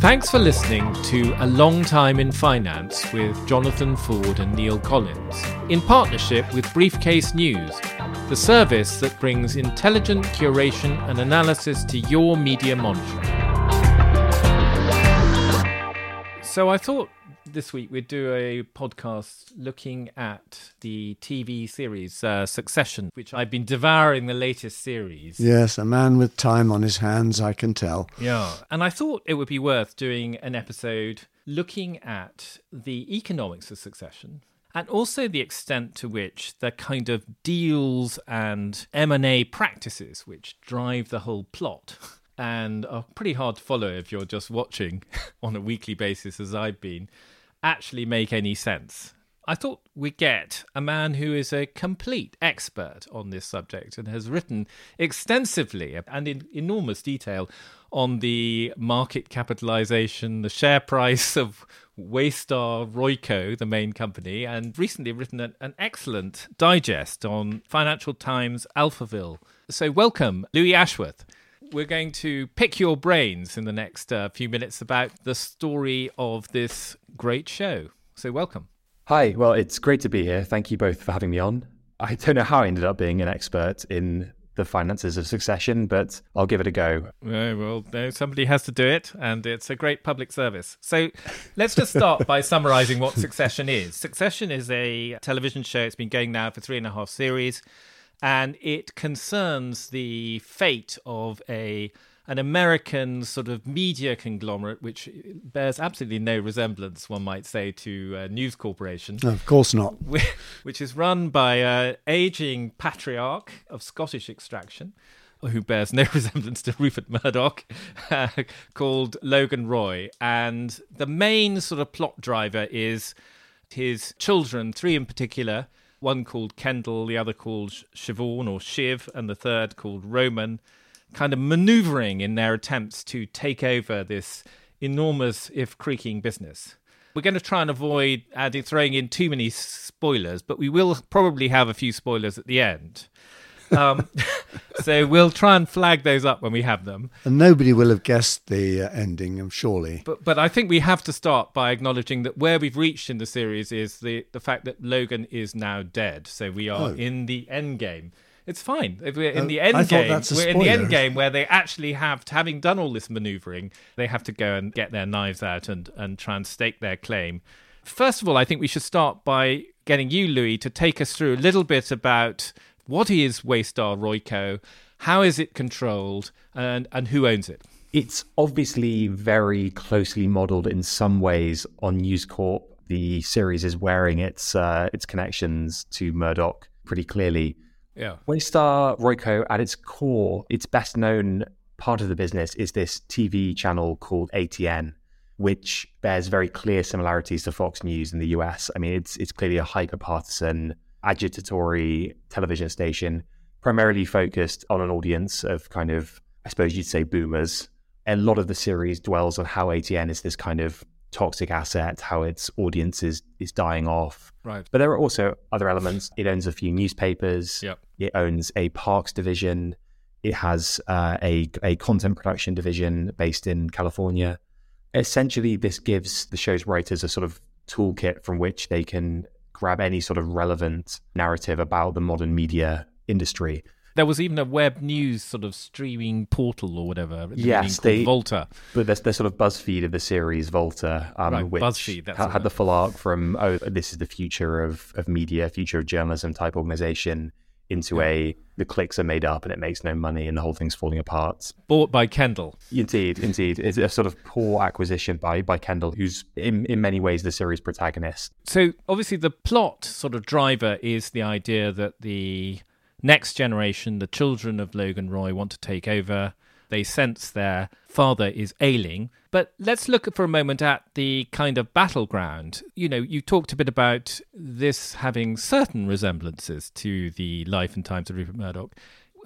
Thanks for listening to A Long Time in Finance with Jonathan Ford and Neil Collins, in partnership with Briefcase News, the service that brings intelligent curation and analysis to your media monitoring. So I thought this week we'd do a podcast looking at the TV series uh, Succession, which I've been devouring the latest series. Yes, a man with time on his hands, I can tell. Yeah. And I thought it would be worth doing an episode looking at the economics of succession and also the extent to which the kind of deals and M&A practices which drive the whole plot and are pretty hard to follow if you're just watching on a weekly basis as I've been actually make any sense. I thought we'd get a man who is a complete expert on this subject and has written extensively and in enormous detail on the market capitalization, the share price of Waystar Royco, the main company, and recently written an, an excellent digest on Financial Times Alphaville. So, welcome, Louis Ashworth we're going to pick your brains in the next uh, few minutes about the story of this great show. So, welcome. Hi, well, it's great to be here. Thank you both for having me on. I don't know how I ended up being an expert in the finances of succession, but I'll give it a go. well, somebody has to do it, and it's a great public service. So let's just start by summarizing what Succession is. Succession is a television show. It's been going now for three and a half series and it concerns the fate of a an American sort of media conglomerate, which bears absolutely no resemblance, one might say, to uh, News Corporation. No, of course not. Which is run by an aging patriarch of Scottish extraction, who bears no resemblance to Rupert Murdoch, uh, called Logan Roy. And the main sort of plot driver is his children, three in particular, one called Kendall, the other called Siobhan or Shiv, and the third called Roman, kind of maneuvering in their attempts to take over this enormous, if creaking, business. We're going to try and avoid adding, throwing in too many spoilers, but we will probably have a few spoilers at the end. Um, so we'll try and flag those up when we have them. And nobody will have guessed the uh, ending, I'm surely. But but I think we have to start by acknowledging that where we've reached in the series is the the fact that Logan is now dead. So we are oh. in the end game. It's fine. If we're in the end game, we're in the end game where they actually have, to, having done all this maneuvering, they have to go and get their knives out and, and try and stake their claim. First of all, I think we should start by getting you, Louis, to take us through a little bit about what is Waystar Royco? How is it controlled? And, and who owns it? It's obviously very closely modeled in some ways on News Corp. The series is wearing its uh, its connections to Murdoch pretty clearly. Yeah. Waystar Royco, at its core, its best known part of the business is this TV channel called ATN, which bears very clear similarities to Fox News in the US. I mean, it's it's clearly a hyper partisan agitatory television station, primarily focused on an audience of kind of, I suppose you'd say, boomers. A lot of the series dwells on how ATN is this kind of toxic asset, how its audience is, is dying off. Right. But there are also other elements. It owns a few newspapers. Yep. It owns a parks division. It has uh, a, a content production division based in California. Essentially, this gives the show's writers a sort of toolkit from which they can grab any sort of relevant narrative about the modern media industry. There was even a web news sort of streaming portal or whatever. The yes, they, Volta. But there's the sort of BuzzFeed of the series Volta, um, right, which BuzzFeed, ha- had the full arc from oh, this is the future of of media, future of journalism type organization into a the clicks are made up and it makes no money and the whole thing's falling apart. Bought by Kendall. Indeed, indeed. It's a sort of poor acquisition by by Kendall, who's in, in many ways the series protagonist. So obviously the plot sort of driver is the idea that the next generation, the children of Logan Roy, want to take over. They sense their father is ailing. But let's look for a moment at the kind of battleground. You know, you talked a bit about this having certain resemblances to the life and times of Rupert Murdoch.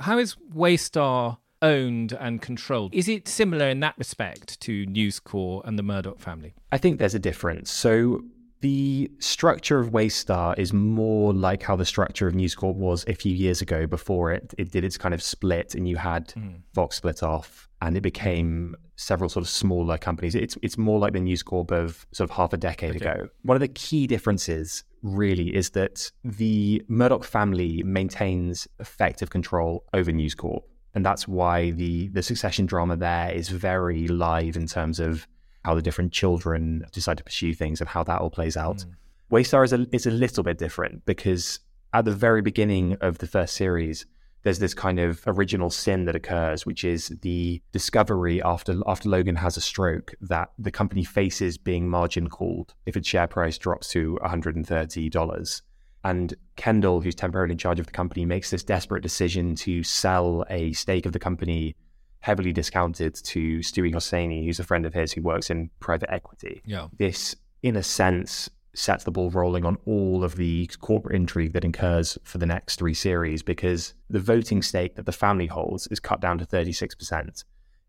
How is Waystar owned and controlled? Is it similar in that respect to News Corp and the Murdoch family? I think there's a difference. So The structure of Waystar is more like how the structure of News Corp was a few years ago before it, it did its kind of split and you had mm. Fox split off and it became several sort of smaller companies. It's it's more like the News Corp of sort of half a decade okay. ago. One of the key differences really is that the Murdoch family maintains effective control over News Corp. And that's why the the succession drama there is very live in terms of how the different children decide to pursue things and how that all plays out. Mm. Waystar is a, is a little bit different because at the very beginning of the first series, there's this kind of original sin that occurs, which is the discovery after after Logan has a stroke that the company faces being margin called if its share price drops to $130. And Kendall, who's temporarily in charge of the company, makes this desperate decision to sell a stake of the company heavily discounted to Stewy Hosseini, who's a friend of his who works in private equity. Yeah. This, in a sense, sets the ball rolling on all of the corporate intrigue that incurs for the next three series because the voting stake that the family holds is cut down to 36%.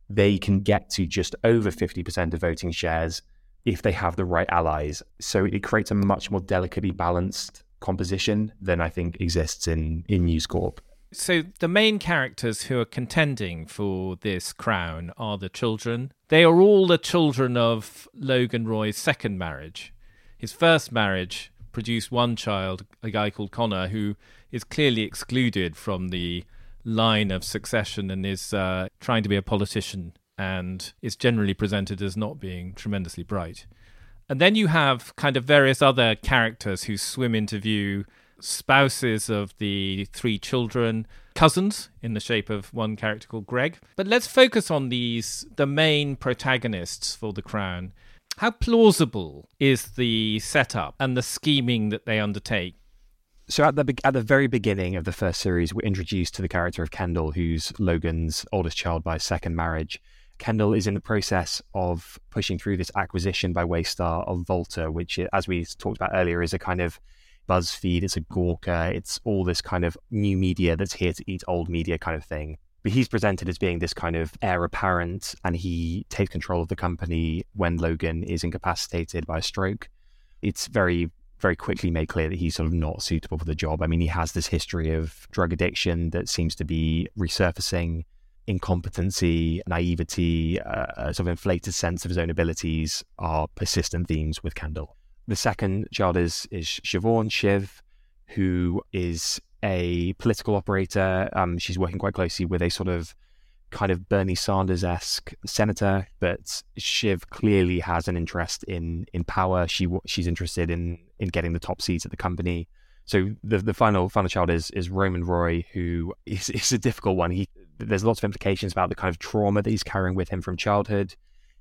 They can get to just over 50% of voting shares if they have the right allies. So it creates a much more delicately balanced composition than I think exists in, in News Corp. So the main characters who are contending for this crown are the children. They are all the children of Logan Roy's second marriage. His first marriage produced one child, a guy called Connor, who is clearly excluded from the line of succession and is uh, trying to be a politician and is generally presented as not being tremendously bright. And then you have kind of various other characters who swim into view spouses of the three children, cousins in the shape of one character called Greg. But let's focus on these, the main protagonists for The Crown. How plausible is the setup and the scheming that they undertake? So at the at the very beginning of the first series, we're introduced to the character of Kendall, who's Logan's oldest child by second marriage. Kendall is in the process of pushing through this acquisition by Waystar of Volta, which, as we talked about earlier, is a kind of BuzzFeed, it's a Gawker, it's all this kind of new media that's here to eat old media kind of thing. But he's presented as being this kind of heir apparent, and he takes control of the company when Logan is incapacitated by a stroke. It's very, very quickly made clear that he's sort of not suitable for the job. I mean, he has this history of drug addiction that seems to be resurfacing. Incompetency, naivety, uh, a sort of inflated sense of his own abilities are persistent themes with Kendall. The second child is is Siobhan Shiv, who is a political operator. Um, she's working quite closely with a sort of kind of Bernie Sanders esque senator, but Shiv clearly has an interest in in power. She she's interested in in getting the top seats at the company. So the the final final child is is Roman Roy, who is is a difficult one. He there's lots of implications about the kind of trauma that he's carrying with him from childhood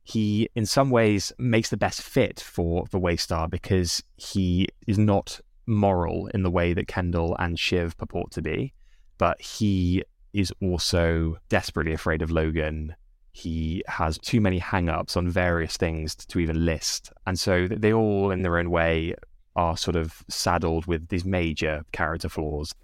he in some ways makes the best fit for for Waystar because he is not moral in the way that Kendall and Shiv purport to be, but he is also desperately afraid of Logan. He has too many hang-ups on various things to even list. And so they all in their own way are sort of saddled with these major character flaws.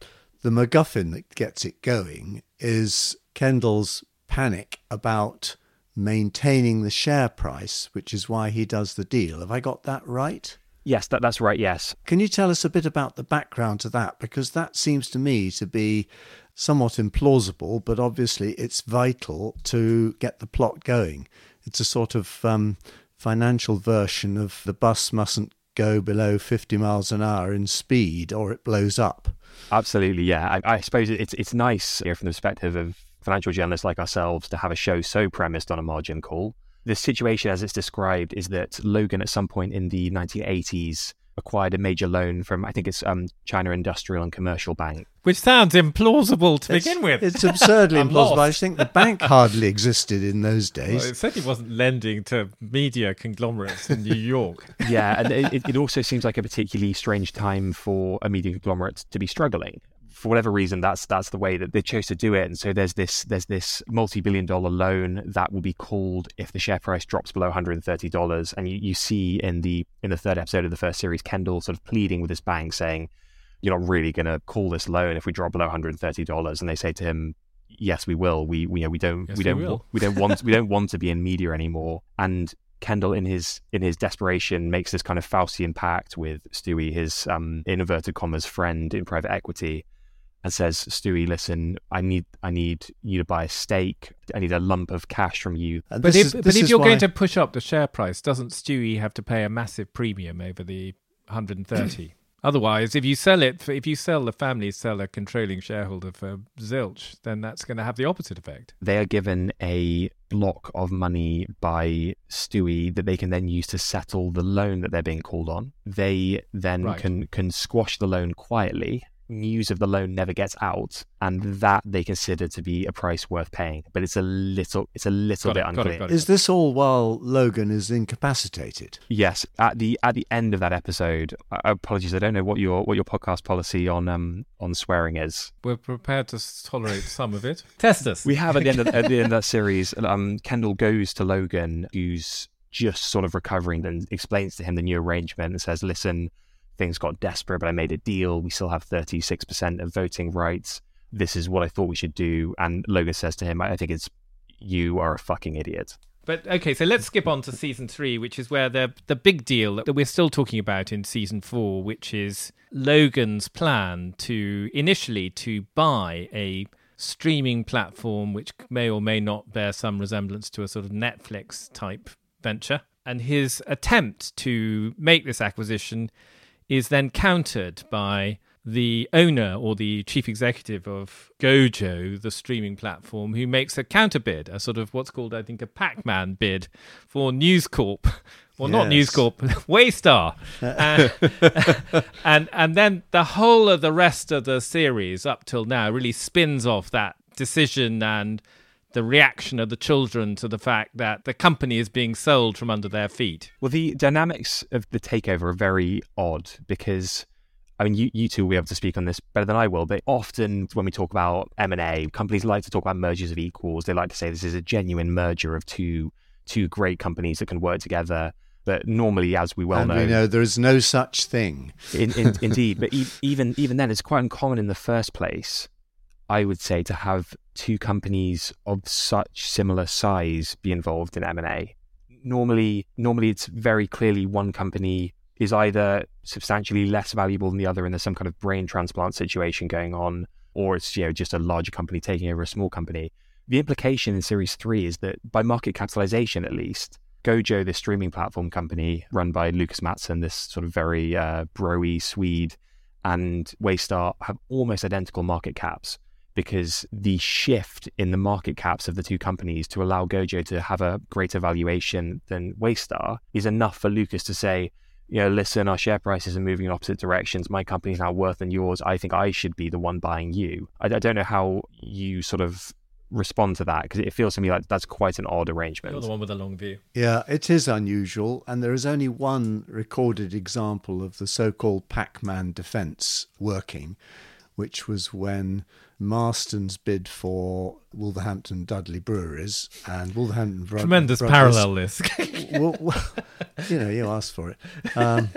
The MacGuffin that gets it going is Kendall's panic about maintaining the share price, which is why he does the deal. Have I got that right? Yes, that, that's right, yes. Can you tell us a bit about the background to that? Because that seems to me to be somewhat implausible, but obviously it's vital to get the plot going. It's a sort of um, financial version of the bus mustn't go below 50 miles an hour in speed or it blows up. Absolutely, yeah. I, I suppose it's it's nice here from the perspective of financial journalists like ourselves to have a show so premised on a margin call. The situation, as it's described, is that Logan, at some point in the 1980s, acquired a major loan from, I think it's um, China Industrial and Commercial Bank. Which sounds implausible to it's, begin with. It's absurdly implausible. I think the bank hardly existed in those days. Well, it certainly wasn't lending to media conglomerates in New York. yeah, and it, it also seems like a particularly strange time for a media conglomerate to be struggling for whatever reason, that's that's the way that they chose to do it. And so there's this there's this multi-billion dollar loan that will be called if the share price drops below 130 dollars. And you, you see in the in the third episode of the first series, Kendall sort of pleading with this bank, saying, "You're not really going to call this loan if we drop below 130 dollars." And they say to him, "Yes, we will. We we you know, we don't yes, we don't we, we don't want we don't want to be in media anymore." And Kendall, in his in his desperation, makes this kind of Faustian pact with Stewy, his um, inverted commas friend in private equity, and says, "Stewy, listen, I need I need you to buy a stake. I need a lump of cash from you." And But this if, is- but this if you're why- going to push up the share price, doesn't Stewy have to pay a massive premium over the 130? Otherwise, if you sell it, for, if you sell the family, sell a controlling shareholder for zilch, then that's going to have the opposite effect. They are given a block of money by Stewy that they can then use to settle the loan that they're being called on. They then Right. can can squash the loan quietly. News of the loan never gets out, and that they consider to be a price worth paying. But it's a little, it's a little Got bit it, got it, unclear. got it. Is this all while Logan is incapacitated? Yes, at the at the end of that episode, uh, apologies, I don't know what your what your podcast policy on um on swearing is. We're prepared to tolerate some of it. Test us. We have at the end of, at the end of that series, um, Kendall goes to Logan, who's just sort of recovering, and explains to him the new arrangement and says, "Listen, things got desperate, but I made a deal. We still have thirty six percent of voting rights. This is what I thought we should do." And Logan says to him, "I think it's you are a fucking idiot." But okay, so let's skip on to season three, which is where the the big deal that we're still talking about in season four, which is Logan's plan to initially to buy a streaming platform which may or may not bear some resemblance to a sort of Netflix type venture. And his attempt to make this acquisition is then countered by the owner or the chief executive of Gojo, the streaming platform, who makes a counter bid, a sort of what's called, I think, a Pac Man bid for News Corp. Well, not Yes. News Corp, Waystar. Uh, and, and then the whole of the rest of the series up till now really spins off that decision and the reaction of the children to the fact that the company is being sold from under their feet. Well, the dynamics of the takeover are very odd because, I mean, you, you two will be able to speak on this better than I will. But often, when we talk about M and A, companies like to talk about mergers of equals. They like to say this is a genuine merger of two two great companies that can work together. But normally, as we well and know, we know there is no such thing. in, in, indeed. But e- even even then, it's quite uncommon in the first place. I would say to have two companies of such similar size be involved in M and A. Normally, normally it's very clearly one company is either substantially less valuable than the other, and there's some kind of brain transplant situation going on, or it's you know just a larger company taking over a small company. The implication in series three is that by market capitalization, at least, Gojo, the streaming platform company run by Lukas Matsson, this sort of very uh, broy Swede, and Waystar have almost identical market caps because the shift in the market caps of the two companies to allow Gojo to have a greater valuation than Waystar is enough for Lukas to say, you know, listen, our share prices are moving in opposite directions. My company's now worth than yours. I think I should be the one buying you. I, I don't know how you sort of respond to that because it feels to me like that's quite an odd arrangement. You're the one with the long view. Yeah, it is unusual, and there is only one recorded example of the so called Pac Man defence working, which was when Marston's bid for Wolverhampton Dudley Breweries and Wolverhampton Bro- Tremendous Brothers- parallel this. well, well, you know, you asked for it. Um,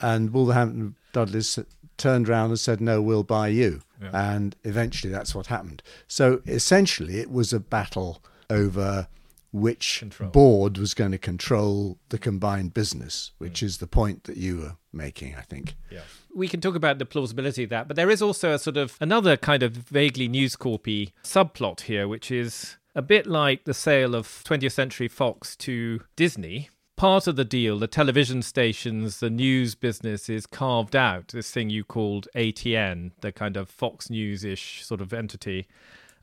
and Wolverhampton Dudley's turned around and said, "No, we'll buy you." Yeah. And eventually, that's what happened. So essentially, it was a battle over which Control. board was going to control the combined business, which is the point that you were making, I think. Yeah. We can talk about the plausibility of that, but there is also a sort of another kind of vaguely News Corpy subplot here, which is a bit like the sale of 20th Century Fox to Disney. Part of the deal, the television stations, the news business is carved out, this thing you called ATN, the kind of Fox News ish sort of entity.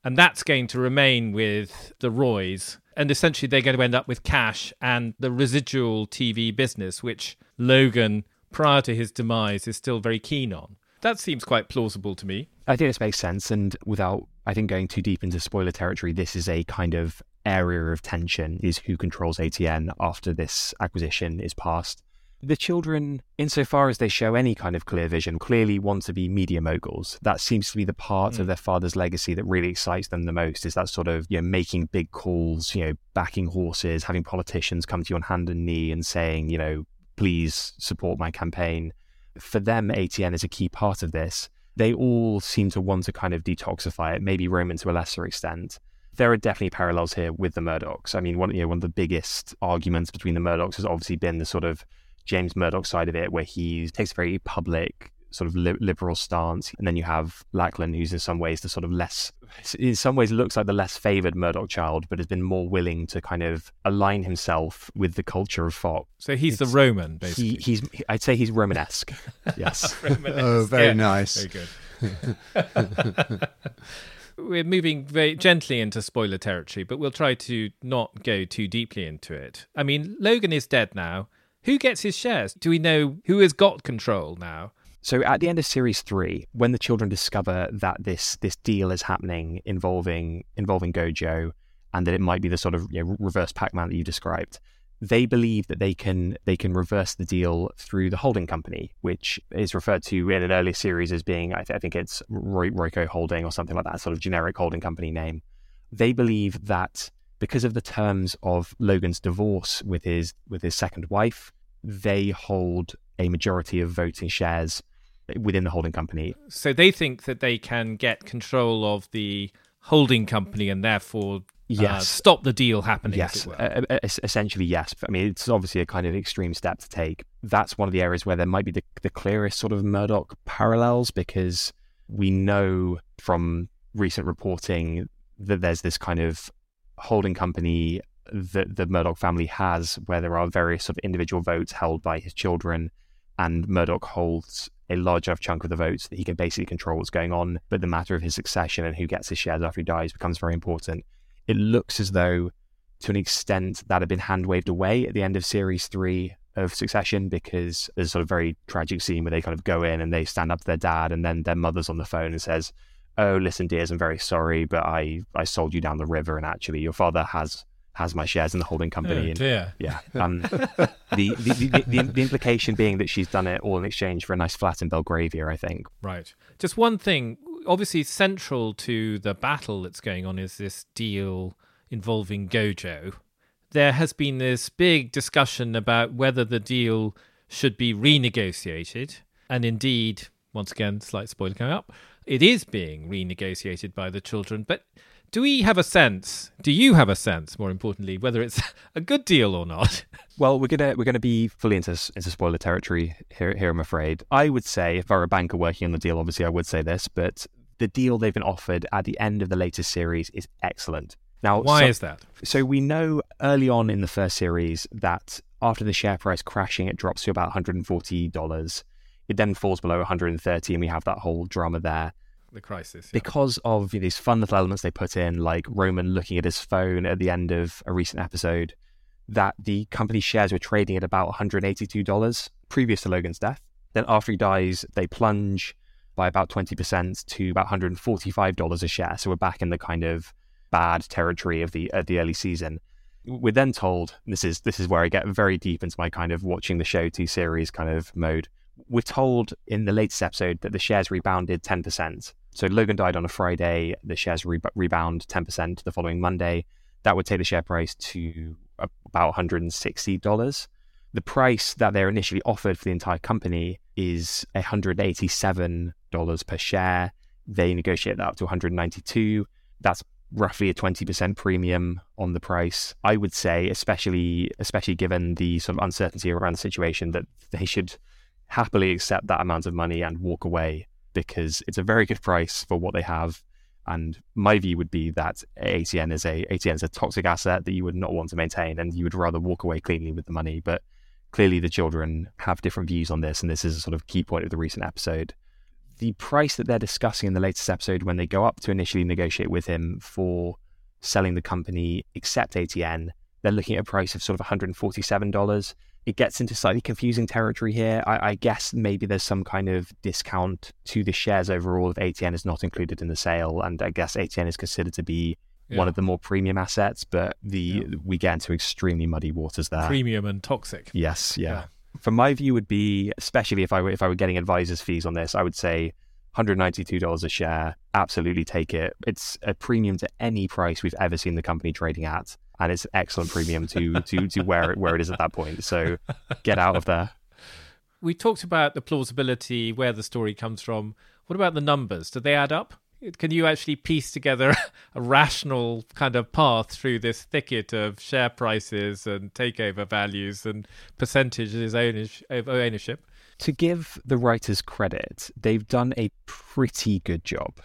And that's going to remain with the Roys. And essentially, they're going to end up with cash and the residual TV business, which Logan, prior to his demise, is still very keen on. That seems quite plausible to me. I think this makes sense. And without, I think, going too deep into spoiler territory, this is a kind of area of tension is who controls ATN after this acquisition is passed. The children, insofar as they show any kind of clear vision, clearly want to be media moguls. That seems to be the part of hmm. their father's legacy that really excites them the most is that sort of, you know, making big calls, you know, backing horses, having politicians come to you on hand and knee and saying, you know, please support my campaign. For them, ATN is a key part of this they all seem to want to kind of detoxify it, maybe Roman to a lesser extent. there are definitely parallels here with the Murdochs. I mean, one you know one of the biggest arguments between the Murdochs has obviously been the sort of James Murdoch side of it, where he takes a very public sort of li- liberal stance, and then you have Lachlan, who's in some ways the sort of less, in some ways looks like the less favored Murdoch child, but has been more willing to kind of align himself with the culture of Fox. So he's it's, the Roman, basically. He, he's, I'd say he's Romanesque. yes. Romanesque. Oh, very yeah. nice. Very good. we're moving very gently into spoiler territory, but we'll try to not go too deeply into it. I mean, Logan is dead now. Who gets his shares? Do we know who has got control now? So at the end of series three, when the children discover that this this deal is happening involving involving Gojo, and that it might be the sort of you know, reverse Pac-Man that you described, they believe that they can they can reverse the deal through the holding company, which is referred to in an earlier series as being I, th- I think it's Roy- Royco Holding or something like that, sort of generic holding company name. They believe that because of the terms of Logan's divorce with his with his second wife, they hold a majority of voting shares within the holding company. So they think that they can get control of the holding company and therefore uh, yes. Uh, stop the deal happening. Yes, uh, essentially yes. I mean, it's obviously a kind of extreme step to take. That's one of the areas where there might be the, the clearest sort of Murdoch parallels because we know from recent reporting that there's this kind of holding company that the Murdoch family has where there are various sort of individual votes held by his children and Murdoch holds a large enough chunk of the votes that he can basically control what's going on. But the matter of his succession and who gets his shares after he dies becomes very important it looks as though, to an extent, that had been hand waved away at the end of series three of Succession because there's a sort of very tragic scene where they kind of go in and they stand up to their dad, and then their mother's on the phone and says, "Oh, listen, dears, I'm very sorry, but I I sold you down the river, and actually, your father has." Has my shares in the holding company. Oh, dear. And, yeah. Um, the, the, the, the, the implication being that she's done it all in exchange for a nice flat in Belgravia, I think. Right. Just one thing obviously central to the battle that's going on is this deal involving Gojo. There has been this big discussion about whether the deal should be renegotiated, and indeed, once again, slight spoiler coming up, it is being renegotiated by the children. But do we have a sense? Do you have a sense, more importantly, whether it's a good deal or not? Well, we're gonna we're gonna be fully into into spoiler territory here. Here, I'm afraid. I would say, if I were a banker working on the deal, obviously I would say this, but the deal they've been offered at the end of the latest series is excellent. Now, why so, is that? So we know early on in the first series that after the share price crashing, it drops to about 140 dollars. It then falls below 130, and we have that whole drama there the crisis. Yeah. Because of these fun little elements they put in, like Roman looking at his phone at the end of a recent episode, that the company shares were trading at about $182 previous to Logan's death. Then after he dies, they plunge by about 20% to about $145 a share. So we're back in the kind of bad territory of the of the early season. We're then told this is this is where I get very deep into my kind of watching the show T series kind of mode. We're told in the latest episode that the shares rebounded 10%. So Logan died on a Friday. The shares re- rebound 10% the following Monday. That would take the share price to about $160. The price that they're initially offered for the entire company is $187 per share. They negotiate that up to 192. That's roughly a 20% premium on the price. I would say, especially especially given the sort of uncertainty around the situation, that they should happily accept that amount of money and walk away because it's a very good price for what they have. And my view would be that ATN is a ATN is a toxic asset that you would not want to maintain, and you would rather walk away cleanly with the money. But clearly, the children have different views on this, and this is a sort of key point of the recent episode. The price that they're discussing in the latest episode, when they go up to initially negotiate with him for selling the company, except ATN, they're looking at a price of sort of $147 it gets into slightly confusing territory here. I, I, guess maybe there's some kind of discount to the shares overall if ATN is not included in the sale, and I guess ATN is considered to be yeah. one of the more premium assets. But the yeah. we get into extremely muddy waters there. Premium and toxic. Yes, yeah. yeah. From my view, would be especially if I were if I were getting advisors fees on this, I would say. $192 a share, absolutely take it. It's a premium to any price we've ever seen the company trading at and it's excellent premium to to to where it where it is at that point. So get out of there. We talked about the plausibility, where the story comes from. What about the numbers? Do they add up? can you actually piece together a rational kind of path through this thicket of share prices and takeover values and percentages of ownership? To give the writers credit, they've done a pretty good job.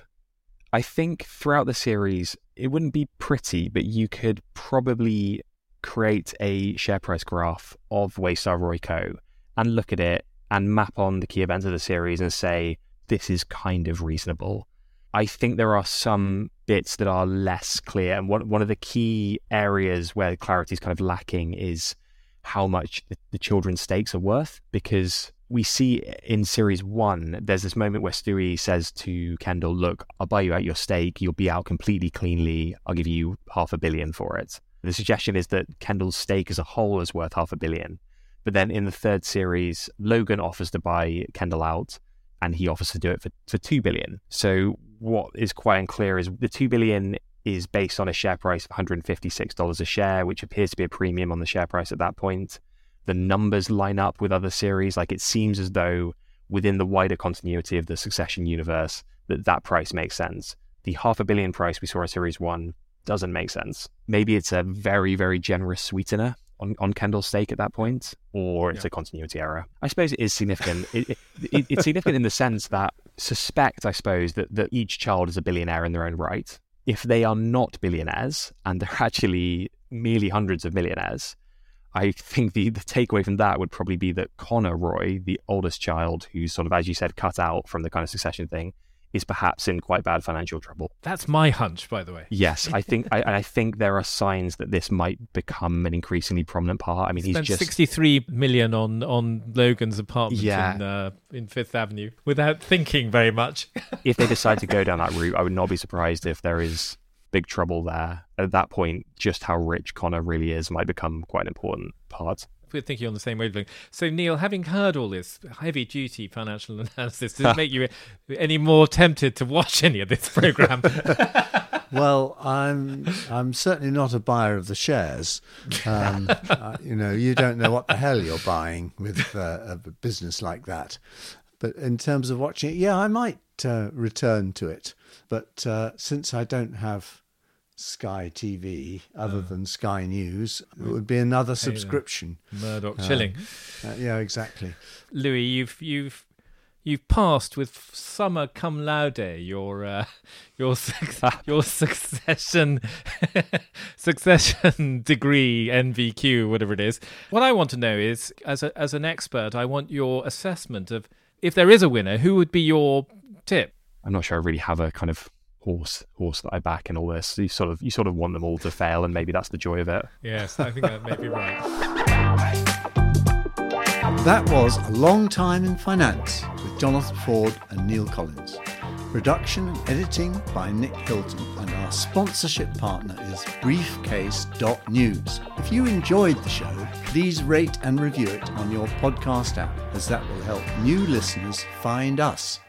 I think throughout the series, it wouldn't be pretty, but you could probably create a share price graph of Waystar Royco and look at it and map on the key events of the series and say, this is kind of reasonable. I think there are some bits that are less clear. And one, one of the key areas where clarity is kind of lacking is how much the, the children's stakes are worth. Because we see in series one, there's this moment where Stewy says to Kendall, Look, I'll buy you out your stake. You'll be out completely cleanly. I'll give you half a billion for it. The suggestion is that Kendall's stake as a whole is worth half a billion. But then in the third series, Logan offers to buy Kendall out and he offers to do it for, for 2 billion. So what is quite unclear is the 2 billion is based on a share price of $156 a share, which appears to be a premium on the share price at that point. The numbers line up with other series. Like it seems as though within the wider continuity of the Succession universe, that that price makes sense. The half a billion price we saw in Series 1 doesn't make sense. Maybe it's a very, very generous sweetener on, on Kendall's stake at that point, or it's yeah. a continuity error. I suppose it is significant. it, it, it's significant in the sense that suspect, I suppose, that, that each child is a billionaire in their own right. If they are not billionaires and they're actually merely hundreds of millionaires, I think the, the takeaway from that would probably be that Connor Roy, the oldest child, who's sort of, as you said, cut out from the kind of succession thing, is perhaps in quite bad financial trouble. That's my hunch, by the way. Yes, I think I, I think there are signs that this might become an increasingly prominent part. I mean, Spent he's just sixty-three million on on Logan's apartment yeah. in uh, in Fifth Avenue without thinking very much. if they decide to go down that route, I would not be surprised if there is big trouble there. At that point, just how rich Connor really is might become quite an important part we're thinking on the same wavelength. So, Neil, having heard all this heavy duty financial analysis, does it make you any more tempted to watch any of this program? well, I'm I'm certainly not a buyer of the shares. Um, uh, you know, you don't know what the hell you're buying with uh, a business like that. But in terms of watching it, yeah, I might uh, return to it. But uh, since I don't have Sky TV other uh, than Sky News. It would be another subscription. Murdoch chilling. Uh, yeah, exactly. Louis, you've you've you've passed with summa cum laude your uh, your your succession succession degree NVQ whatever it is. What I want to know is as a, as an expert, I want your assessment of if there is a winner, who would be your tip? I'm not sure I really have a kind of horse horse that I back and all this. You sort of you sort of want them all to fail, and maybe that's the joy of it. Yes, I think that may be right. That was a long time in finance with Jonathan Ford and Neil Collins. Production and editing by Nick Hilton, and our sponsorship partner is Briefcase.news. If you enjoyed the show, please rate and review it on your podcast app, as that will help new listeners find us.